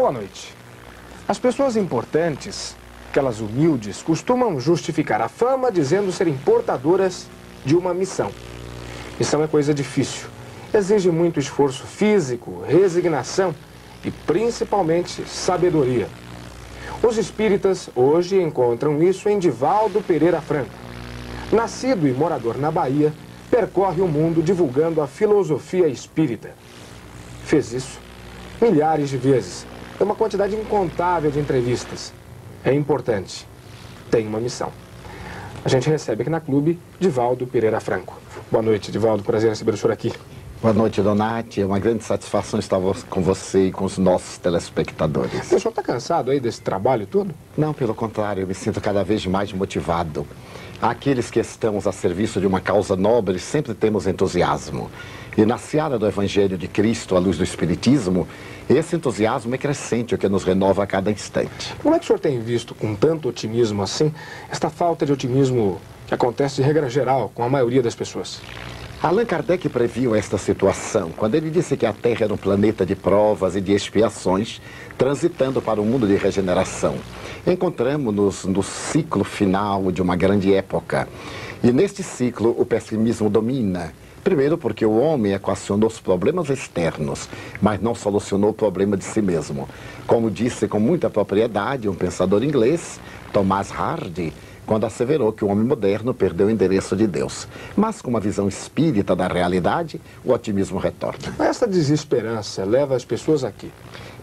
Boa noite. As pessoas importantes, aquelas humildes, costumam justificar a fama dizendo serem portadoras de uma missão. Missão é coisa difícil. Exige muito esforço físico, resignação e principalmente sabedoria. Os espíritas hoje encontram isso em Divaldo Pereira Franco. Nascido e morador na Bahia, percorre o mundo divulgando a filosofia espírita. Fez isso milhares de vezes. É uma quantidade incontável de entrevistas. É importante. Tem uma missão. A gente recebe aqui na clube Divaldo Pereira Franco. Boa noite, Divaldo. Prazer em receber o senhor aqui. Boa noite, Donati. É uma grande satisfação estar com você e com os nossos telespectadores. O senhor está cansado aí desse trabalho todo? Não, pelo contrário, eu me sinto cada vez mais motivado. Aqueles que estamos a serviço de uma causa nobre sempre temos entusiasmo. E na seara do Evangelho de Cristo, à luz do Espiritismo, esse entusiasmo é crescente, o que nos renova a cada instante. Como é que o senhor tem visto com tanto otimismo assim, esta falta de otimismo que acontece de regra geral com a maioria das pessoas? Allan Kardec previu esta situação quando ele disse que a Terra era um planeta de provas e de expiações, transitando para um mundo de regeneração. Encontramos-nos no ciclo final de uma grande época. E neste ciclo o pessimismo domina. Primeiro, porque o homem equacionou os problemas externos, mas não solucionou o problema de si mesmo. Como disse com muita propriedade um pensador inglês, Thomas Hardy, quando asseverou que o homem moderno perdeu o endereço de Deus. Mas com uma visão espírita da realidade, o otimismo retorna. Essa desesperança leva as pessoas aqui.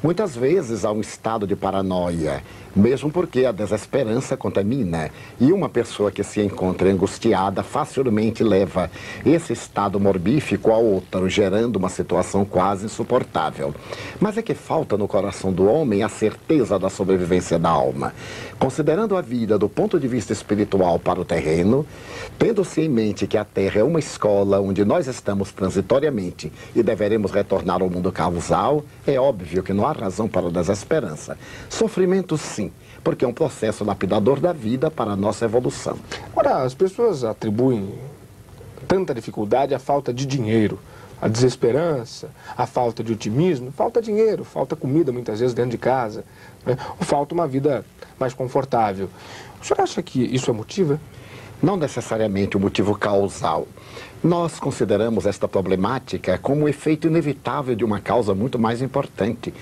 Muitas vezes há um estado de paranoia, mesmo porque a desesperança contamina. E uma pessoa que se encontra angustiada facilmente leva esse estado morbífico a outro, gerando uma situação quase insuportável. Mas é que falta no coração do homem a certeza da sobrevivência da alma. Considerando a vida do ponto de vista espiritual para o terreno, tendo-se em mente que a Terra é uma escola onde nós estamos transitoriamente e deveremos retornar ao mundo causal, é óbvio que não há razão para desesperança. Sofrimento, sim, porque é um processo lapidador da vida para a nossa evolução. Ora, as pessoas atribuem tanta dificuldade à falta de dinheiro, à desesperança, à falta de otimismo. Falta dinheiro, falta comida muitas vezes dentro de casa, né? ou falta uma vida mais confortável. O senhor acha que isso é motivo? Não necessariamente o motivo causal. Nós consideramos esta problemática como um efeito inevitável de uma causa muito mais importante,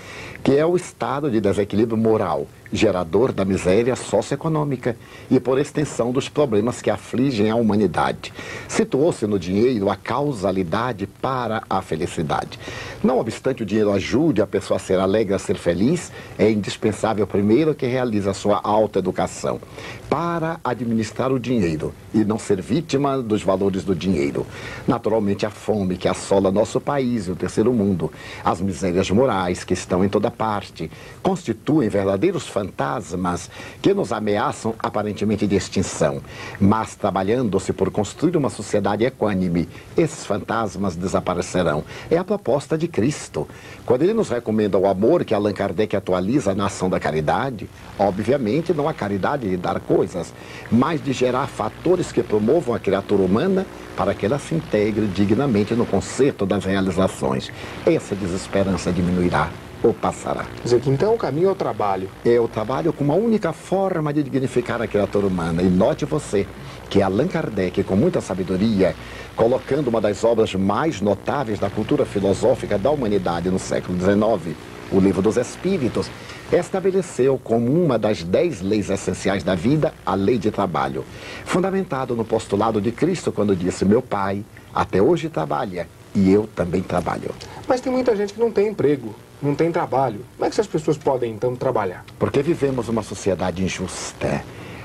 que é o estado de desequilíbrio moral, gerador da miséria socioeconômica e, por extensão, dos problemas que afligem a humanidade. Situou-se no dinheiro a causalidade para a felicidade. Não obstante o dinheiro ajude a pessoa a ser alegre, a ser feliz, é indispensável primeiro que realize a sua autoeducação para administrar o dinheiro e não ser vítima dos valores do dinheiro. Naturalmente, a fome que assola nosso país e o terceiro mundo, as misérias morais que estão em toda parte, constituem verdadeiros fantasmas que nos ameaçam aparentemente de extinção. Mas, trabalhando-se por construir uma sociedade equânime, esses fantasmas desaparecerão. É a proposta de Cristo. Quando ele nos recomenda o amor que Allan Kardec atualiza na ação da caridade, obviamente não a caridade de dar coisas, mas de gerar fatores que promovam a criatura humana para que ela se integre dignamente no concerto das realizações. Essa desesperança diminuirá ou passará. Quer dizer que então o caminho é o trabalho. É o trabalho com uma única forma de dignificar a criatura humana. E note você que Allan Kardec, com muita sabedoria, colocando uma das obras mais notáveis da cultura filosófica da humanidade no século XIX, o Livro dos Espíritos, estabeleceu como uma das dez leis essenciais da vida a lei de trabalho, fundamentado no postulado de Cristo quando disse: Meu Pai até hoje trabalha e eu também trabalho. Mas tem muita gente que não tem emprego, não tem trabalho. Como é que essas pessoas podem então trabalhar? Porque vivemos uma sociedade injusta.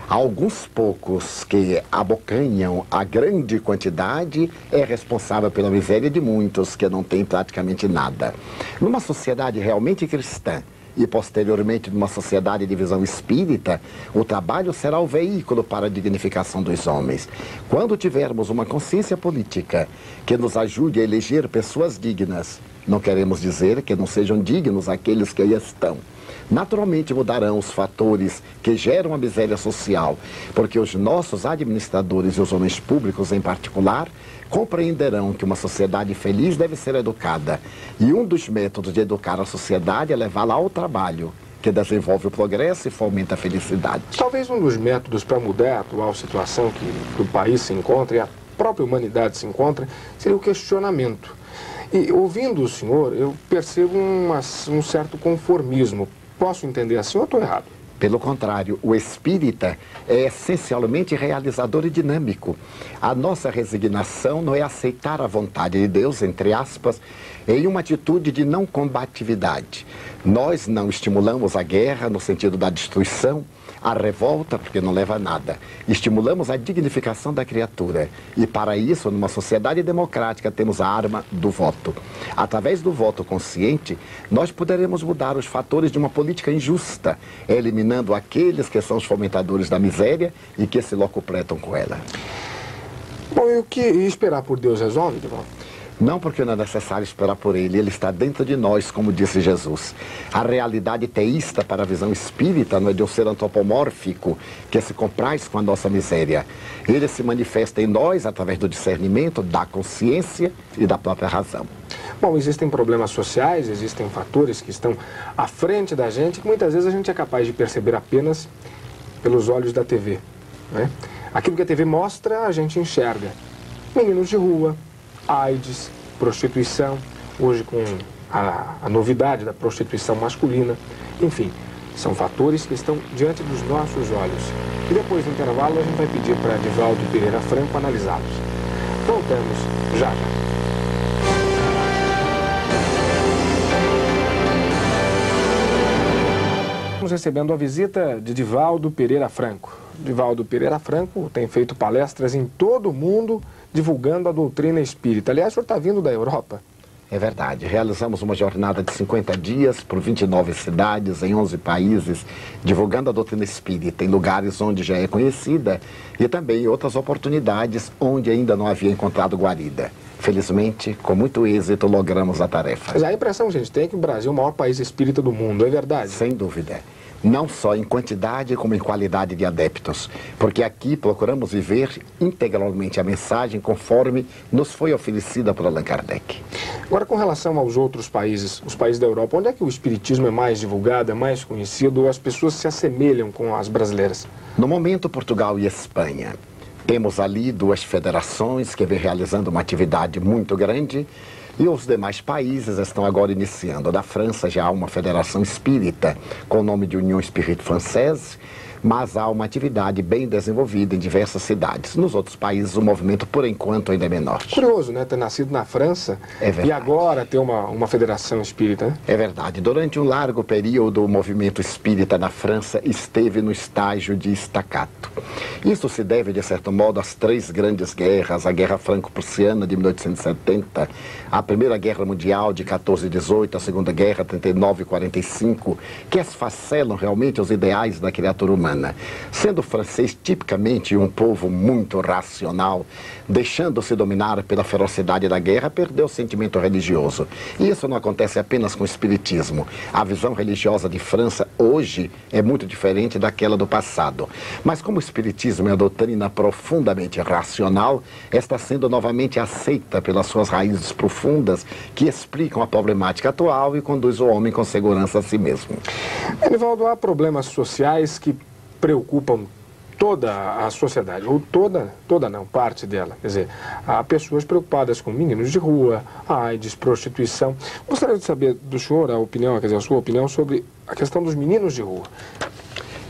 Alguns poucos que abocanham a grande quantidade é responsável pela miséria de muitos que não têm praticamente nada. Numa sociedade realmente cristã, e posteriormente numa sociedade de visão espírita, o trabalho será o veículo para a dignificação dos homens. Quando tivermos uma consciência política que nos ajude a eleger pessoas dignas, não queremos dizer que não sejam dignos aqueles que aí estão. Naturalmente mudarão os fatores que geram a miséria social, porque os nossos administradores e os homens públicos em particular compreenderão que uma sociedade feliz deve ser educada. E um dos métodos de educar a sociedade é levá-la ao trabalho, que desenvolve o progresso e fomenta a felicidade. Talvez um dos métodos para mudar a atual situação que, o país se encontra e a própria humanidade se encontra seria o questionamento. E ouvindo o senhor, eu percebo uma, um certo conformismo. Posso entender assim ou estou errado? Pelo contrário, o espírita é essencialmente realizador e dinâmico. A nossa resignação não é aceitar a vontade de Deus, entre aspas, em uma atitude de não combatividade. Nós não estimulamos a guerra no sentido da destruição, a revolta, porque não leva a nada. Estimulamos a dignificação da criatura. E para isso, numa sociedade democrática, temos a arma do voto. Através do voto consciente, nós poderemos mudar os fatores de uma política injusta, eliminando aqueles que são os fomentadores da miséria e que se locupletam com ela. Bom, e o que esperar por Deus resolve, Divaldo? Não porque não é necessário esperar por ele, ele está dentro de nós, como disse Jesus. A realidade teísta para a visão espírita não é de um ser antropomórfico que se compraz com a nossa miséria. Ele se manifesta em nós através do discernimento, da consciência e da própria razão. Bom, existem problemas sociais, existem fatores que estão à frente da gente que muitas vezes a gente é capaz de perceber apenas pelos olhos da TV. Né? Aquilo que a TV mostra, a gente enxerga. Meninos de rua, AIDS, prostituição, hoje com a, a novidade da prostituição masculina, enfim, são fatores que estão diante dos nossos olhos. E depois do intervalo a gente vai pedir para Divaldo Pereira Franco analisá-los. Voltamos já já. Estamos recebendo a visita de Divaldo Pereira Franco. Divaldo Pereira Franco tem feito palestras em todo o mundo divulgando a doutrina espírita. Aliás, o senhor está vindo da Europa? É verdade. Realizamos uma jornada de 50 dias por 29 cidades, em 11 países, divulgando a doutrina espírita em lugares onde já é conhecida e também em outras oportunidades onde ainda não havia encontrado guarida. Felizmente, com muito êxito, logramos a tarefa. Mas a impressão gente tem que o Brasil é o maior país espírita do mundo, é verdade? Sem dúvida não só em quantidade como em qualidade de adeptos, porque aqui procuramos viver integralmente a mensagem conforme nos foi oferecida por Allan Kardec. Agora, com relação aos outros países, os países da Europa, onde é que o espiritismo é mais divulgado, é mais conhecido, ou as pessoas se assemelham com as brasileiras? No momento, Portugal e Espanha. Temos ali duas federações que vêm realizando uma atividade muito grande e os demais países estão agora iniciando. Na França já há uma federação espírita com o nome de União Espírita Française mas há uma atividade bem desenvolvida em diversas cidades. Nos outros países, o movimento, por enquanto, ainda é menor. Curioso, né? Ter nascido na França é e agora ter uma, uma federação espírita. Né? É verdade. Durante um largo período, o movimento espírita na França esteve no estágio de estacato. Isso se deve, de certo modo, às três grandes guerras, a Guerra Franco-Prussiana de 1870, a Primeira Guerra Mundial de 14 e 18, a Segunda Guerra 39 e 45, que esfacelam realmente os ideais da criatura humana Sendo francês tipicamente um povo muito racional, deixando-se dominar pela ferocidade da guerra, perdeu o sentimento religioso. E isso não acontece apenas com o espiritismo. A visão religiosa de França hoje é muito diferente daquela do passado. Mas como o espiritismo é uma doutrina profundamente racional, está sendo novamente aceita pelas suas raízes profundas que explicam a problemática atual e conduz o homem com segurança a si mesmo. Enivaldo, há problemas sociais que preocupam toda a sociedade, ou toda, toda não, parte dela. Quer dizer, há pessoas preocupadas com meninos de rua, AIDS, prostituição. Gostaria de saber do senhor a opinião, quer dizer, a sua opinião sobre a questão dos meninos de rua.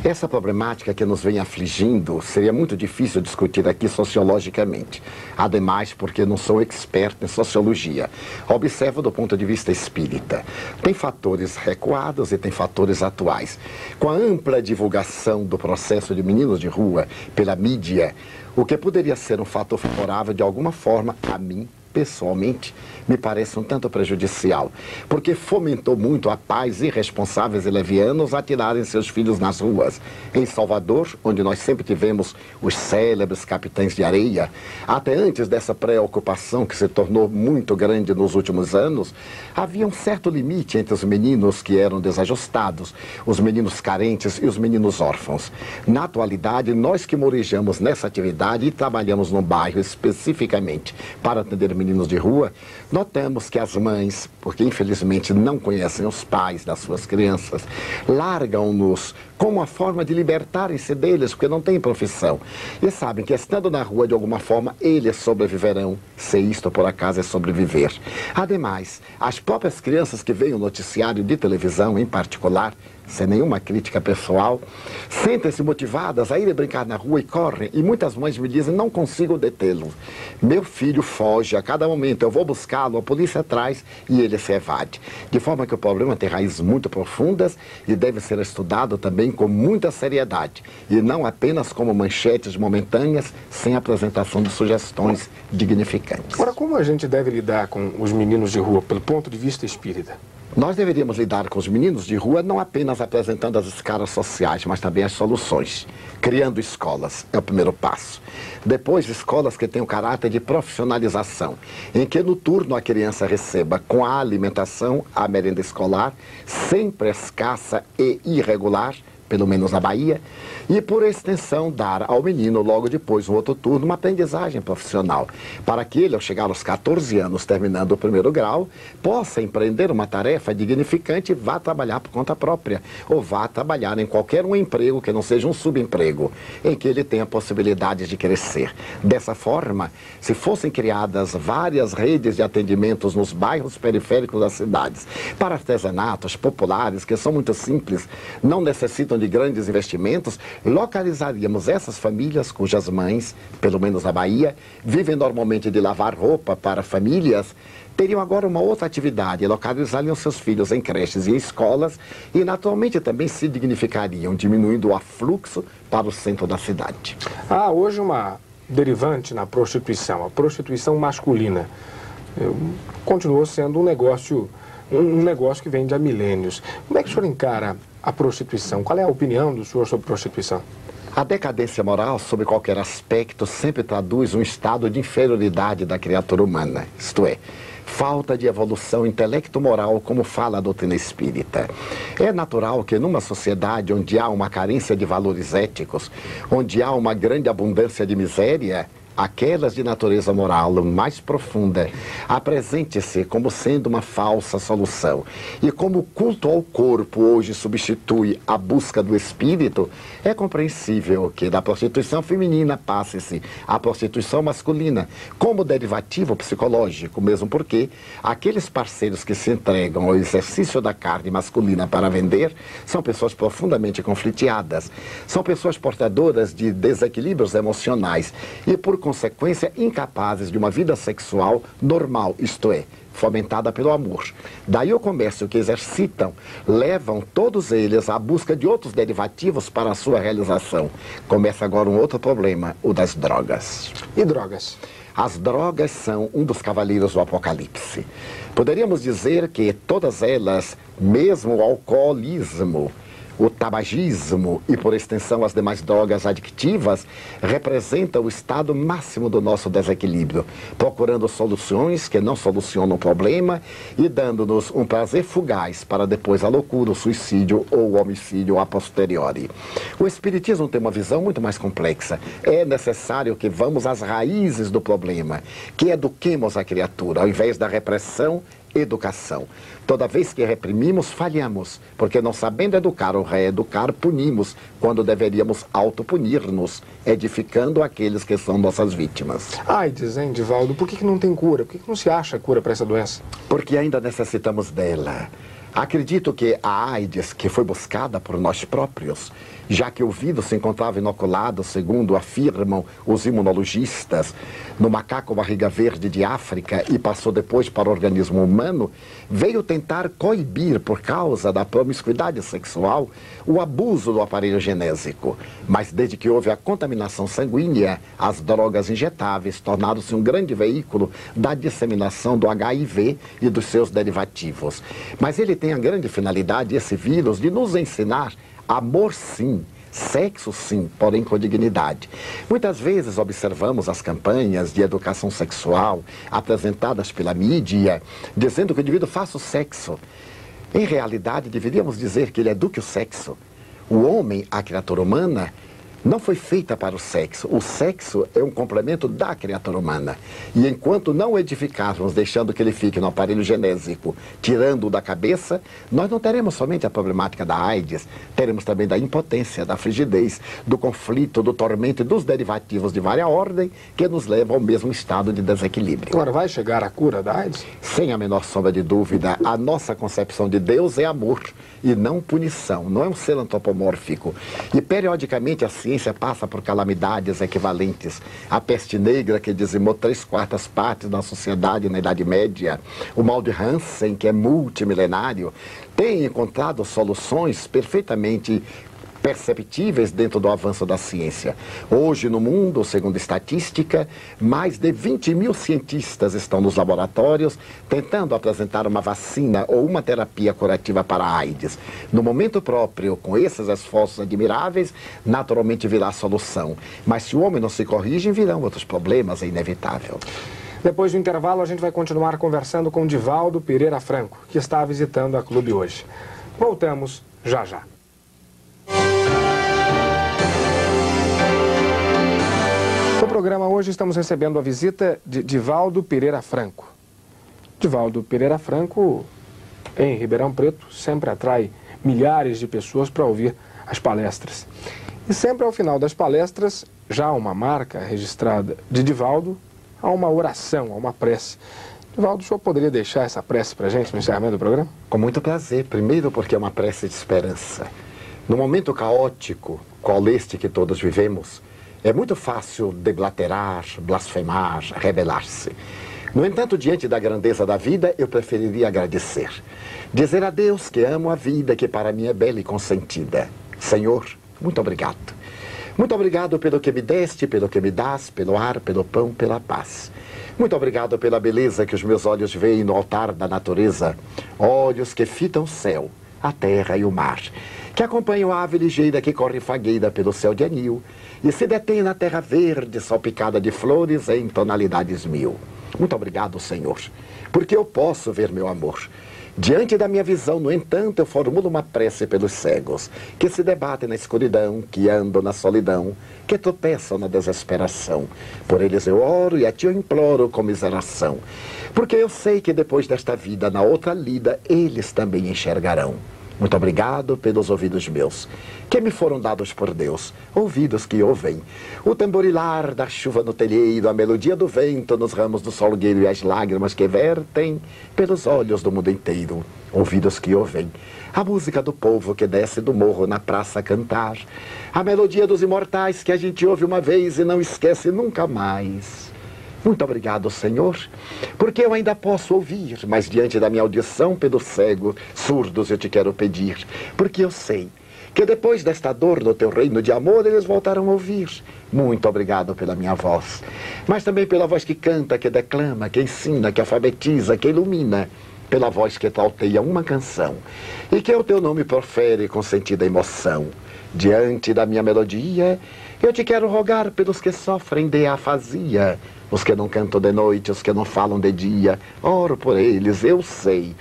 Essa problemática que nos vem afligindo seria muito difícil discutir aqui sociologicamente. Ademais, porque não sou experto em sociologia. Observo do ponto de vista espírita. Tem fatores recuados e tem fatores atuais. Com a ampla divulgação do processo de meninos de rua pela mídia, o que poderia ser um fator favorável de alguma forma a mim pessoalmente, me parece um tanto prejudicial, porque fomentou muito a pais irresponsáveis e levianos a tirarem seus filhos nas ruas. Em Salvador, onde nós sempre tivemos os célebres capitães de areia, até antes dessa preocupação que se tornou muito grande nos últimos anos, havia um certo limite entre os meninos que eram desajustados, os meninos carentes e os meninos órfãos. Na atualidade, nós que morejamos nessa atividade e trabalhamos no bairro especificamente para atender meninos de rua, notamos que as mães, porque infelizmente não conhecem os pais das suas crianças, largam-nos como uma forma de libertarem-se deles, porque não têm profissão. E sabem que estando na rua de alguma forma, eles sobreviverão, se isto por acaso é sobreviver. Ademais, as próprias crianças que veem o noticiário de televisão, em particular, sem nenhuma crítica pessoal, sentem-se motivadas a ir brincar na rua e correm. E muitas mães me dizem: não consigo detê-lo. Meu filho foge a cada momento, eu vou buscá-lo, a polícia atrás e ele se evade. De forma que o problema tem raízes muito profundas e deve ser estudado também com muita seriedade e não apenas como manchetes momentâneas sem apresentação de sugestões dignificantes. Agora, como a gente deve lidar com os meninos de rua pelo ponto de vista espírita? Nós deveríamos lidar com os meninos de rua não apenas apresentando as escalas sociais, mas também as soluções. Criando escolas é o primeiro passo. Depois, escolas que tenham caráter de profissionalização, em que no turno a criança receba com a alimentação a merenda escolar, sempre escassa e irregular, pelo menos na Bahia, e por extensão dar ao menino logo depois, no outro turno, uma aprendizagem profissional, para que ele, ao chegar aos 14 anos, terminando o primeiro grau, possa empreender uma tarefa dignificante e vá trabalhar por conta própria, ou vá trabalhar em qualquer um emprego que não seja um subemprego, em que ele tenha possibilidades de crescer. Dessa forma, se fossem criadas várias redes de atendimentos nos bairros periféricos das cidades, para artesanatos populares, que são muito simples, não necessitam de grandes investimentos, localizaríamos essas famílias cujas mães, pelo menos na Bahia, vivem normalmente de lavar roupa para famílias, teriam agora uma outra atividade, localizariam seus filhos em creches e escolas e naturalmente também se dignificariam, diminuindo o afluxo para o centro da cidade. Há hoje uma derivante na prostituição, a prostituição masculina. Continuou sendo um negócio, um negócio que vem de há milênios. Como é que o senhor encara a prostituição? Qual é a opinião do senhor sobre prostituição? A decadência moral, sob qualquer aspecto, sempre traduz um estado de inferioridade da criatura humana, isto é, falta de evolução intelecto-moral, como fala a doutrina espírita. É natural que numa sociedade onde há uma carência de valores éticos, onde há uma grande abundância de miséria, aquelas de natureza moral mais profunda, apresente-se como sendo uma falsa solução. E como o culto ao corpo hoje substitui a busca do espírito, é compreensível que da prostituição feminina passe-se à prostituição masculina, como derivativo psicológico, mesmo porque aqueles parceiros que se entregam ao exercício da carne masculina para vender são pessoas profundamente confliteadas, são pessoas portadoras de desequilíbrios emocionais e, por consequência, incapazes de uma vida sexual normal, isto é, fomentada pelo amor. Daí o comércio que exercitam levam todos eles à busca de outros derivativos para a sua realização. Começa agora um outro problema, o das drogas. E drogas? As drogas são um dos cavaleiros do Apocalipse. Poderíamos dizer que todas elas, mesmo o alcoolismo, o tabagismo e, por extensão, as demais drogas adictivas representam o estado máximo do nosso desequilíbrio, procurando soluções que não solucionam o problema e dando-nos um prazer fugaz para depois a loucura, o suicídio ou o homicídio a posteriori. O Espiritismo tem uma visão muito mais complexa. É necessário que vamos às raízes do problema, que eduquemos a criatura, ao invés da repressão educação. Toda vez que reprimimos, falhamos, porque não sabendo educar ou reeducar, punimos, quando deveríamos autopunir-nos, edificando aqueles que são nossas vítimas. AIDS, hein, Divaldo? Por que, que não tem cura? Por que, que não se acha cura para essa doença? Porque ainda necessitamos dela. Acredito que a AIDS, que foi buscada por nós próprios, já que o vírus se encontrava inoculado, segundo afirmam os imunologistas, no macaco barriga verde de África e passou depois para o organismo humano, veio tentar coibir, por causa da promiscuidade sexual, o abuso do aparelho genésico. Mas desde que houve a contaminação sanguínea, as drogas injetáveis tornaram-se um grande veículo da disseminação do HIV e dos seus derivativos. Mas ele tem a grande finalidade, esse vírus, de nos ensinar Amor sim, sexo sim, porém com dignidade. Muitas vezes observamos as campanhas de educação sexual apresentadas pela mídia, dizendo que o indivíduo faça o sexo. Em realidade, deveríamos dizer que ele eduque o sexo. O homem, a criatura humana, não foi feita para o sexo. O sexo é um complemento da criatura humana. E enquanto não edificarmos, deixando que ele fique no aparelho genésico, tirando-o da cabeça, nós não teremos somente a problemática da AIDS, teremos também da impotência, da frigidez, do conflito, do tormento e dos derivativos de várias ordem que nos levam ao mesmo estado de desequilíbrio. Agora, vai chegar a cura da AIDS? Sem a menor sombra de dúvida, a nossa concepção de Deus é amor e não punição, não é um ser antropomórfico. E periodicamente a ciência passa por calamidades equivalentes. A peste negra, que dizimou três quartas partes da sociedade na Idade Média, o mal de Hansen, que é multimilenário, tem encontrado soluções perfeitamente perceptíveis dentro do avanço da ciência. Hoje, no mundo, segundo estatística, mais de 20 mil cientistas estão nos laboratórios tentando apresentar uma vacina ou uma terapia curativa para a AIDS. No momento próprio, com esses esforços admiráveis, naturalmente virá a solução. Mas se o homem não se corrige, virão outros problemas, é inevitável. Depois do intervalo, a gente vai continuar conversando com Divaldo Pereira Franco, que está visitando a clube hoje. Voltamos já já. Programa hoje estamos recebendo a visita de Divaldo Pereira Franco. Divaldo Pereira Franco, em Ribeirão Preto, sempre atrai milhares de pessoas para ouvir as palestras. E sempre ao final das palestras, já uma marca registrada de Divaldo, há uma oração, há uma prece. Divaldo, o senhor poderia deixar essa prece para a gente no encerramento do programa? Com muito prazer. Primeiro porque é uma prece de esperança. No momento caótico, qual este que todos vivemos, é muito fácil deblaterar, blasfemar, rebelar-se. No entanto, diante da grandeza da vida, eu preferiria agradecer. Dizer a Deus que amo a vida, que para mim é bela e consentida. Senhor, muito obrigado. Muito obrigado pelo que me deste, pelo que me das, pelo ar, pelo pão, pela paz. Muito obrigado pela beleza que os meus olhos veem no altar da natureza. Olhos que fitam o céu, a terra e o mar. Que acompanham a ave ligeira que corre fagueira pelo céu de anil e se detém na terra verde, salpicada de flores em tonalidades mil. Muito obrigado, Senhor, porque eu posso ver meu amor. Diante da minha visão, no entanto, eu formulo uma prece pelos cegos, que se debatem na escuridão, que andam na solidão, que tropeçam na desesperação. Por eles eu oro e a ti eu imploro comiseração, porque eu sei que depois desta vida, na outra lida, eles também enxergarão. Muito obrigado pelos ouvidos meus, que me foram dados por Deus, ouvidos que ouvem. O tamborilar da chuva no telheiro, a melodia do vento nos ramos do solgueiro e as lágrimas que vertem pelos olhos do mundo inteiro, ouvidos que ouvem. A música do povo que desce do morro na praça cantar, a melodia dos imortais que a gente ouve uma vez e não esquece nunca mais. Muito obrigado, Senhor, porque eu ainda posso ouvir, mas diante da minha audição pelo cego, surdos eu te quero pedir, porque eu sei que depois desta dor no teu reino de amor eles voltarão a ouvir. Muito obrigado pela minha voz, mas também pela voz que canta, que declama, que ensina, que alfabetiza, que ilumina, pela voz que trauteia uma canção e que o teu nome profere com sentida emoção. Diante da minha melodia, eu te quero rogar pelos que sofrem de afasia, os que não cantam de noite, os que não falam de dia. Oro por eles, eu sei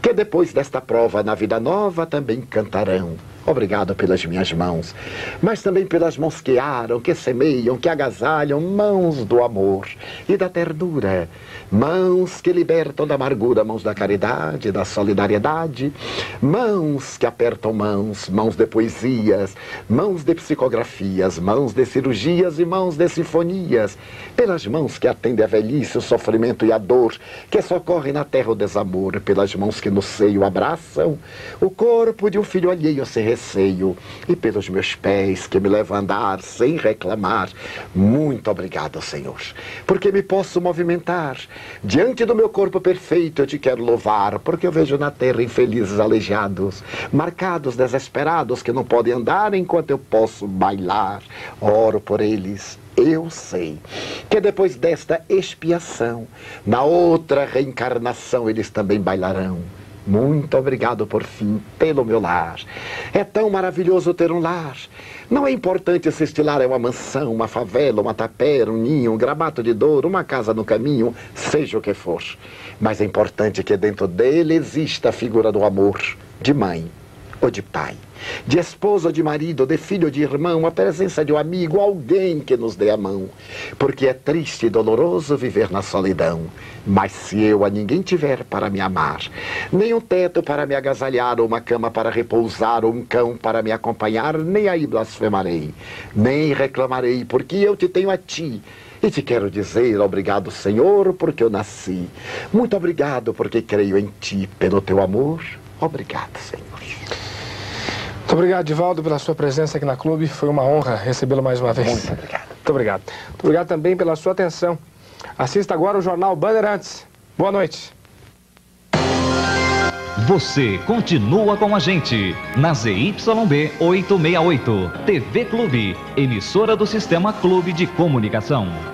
que depois desta prova na vida nova também cantarão. Obrigado pelas minhas mãos, mas também pelas mãos que aram, que semeiam, que agasalham, mãos do amor e da ternura, mãos que libertam da amargura, mãos da caridade, da solidariedade, mãos que apertam mãos, mãos de poesias, mãos de psicografias, mãos de cirurgias e mãos de sinfonias, pelas mãos que atendem a velhice, o sofrimento e a dor, que socorrem na terra o desamor, pelas mãos que no seio abraçam o corpo de um filho alheio sem receio, e pelos meus pés que me levam a andar sem reclamar. Muito obrigado, Senhor, porque me posso movimentar. Diante do meu corpo perfeito eu te quero louvar, porque eu vejo na terra infelizes aleijados, marcados, desesperados, que não podem andar enquanto eu posso bailar. Oro por eles, eu sei que depois desta expiação, na outra reencarnação, eles também bailarão. Muito obrigado por fim pelo meu lar. É tão maravilhoso ter um lar. Não é importante se este lar é uma mansão, uma favela, uma tapera, um ninho, um gramato de dor, uma casa no caminho, seja o que for. Mas é importante que dentro dele exista a figura do amor, de mãe ou de pai de esposa ou de marido, de filho ou de irmão, a presença de um amigo, alguém que nos dê a mão. Porque é triste e doloroso viver na solidão. Mas se eu a ninguém tiver para me amar, nem um teto para me agasalhar, ou uma cama para repousar, ou um cão para me acompanhar, nem aí blasfemarei, nem reclamarei, porque eu te tenho a ti. E te quero dizer obrigado, Senhor, porque eu nasci. Muito obrigado, porque creio em ti, pelo teu amor. Obrigado, Senhor. Obrigado, Divaldo, pela sua presença aqui na clube. Foi uma honra recebê-lo mais uma vez. Muito obrigado. Muito obrigado. Muito obrigado também pela sua atenção. Assista agora o Jornal Bandeirantes. Boa noite. Você continua com a gente na ZYB 868, TV Clube, emissora do Sistema Clube de Comunicação.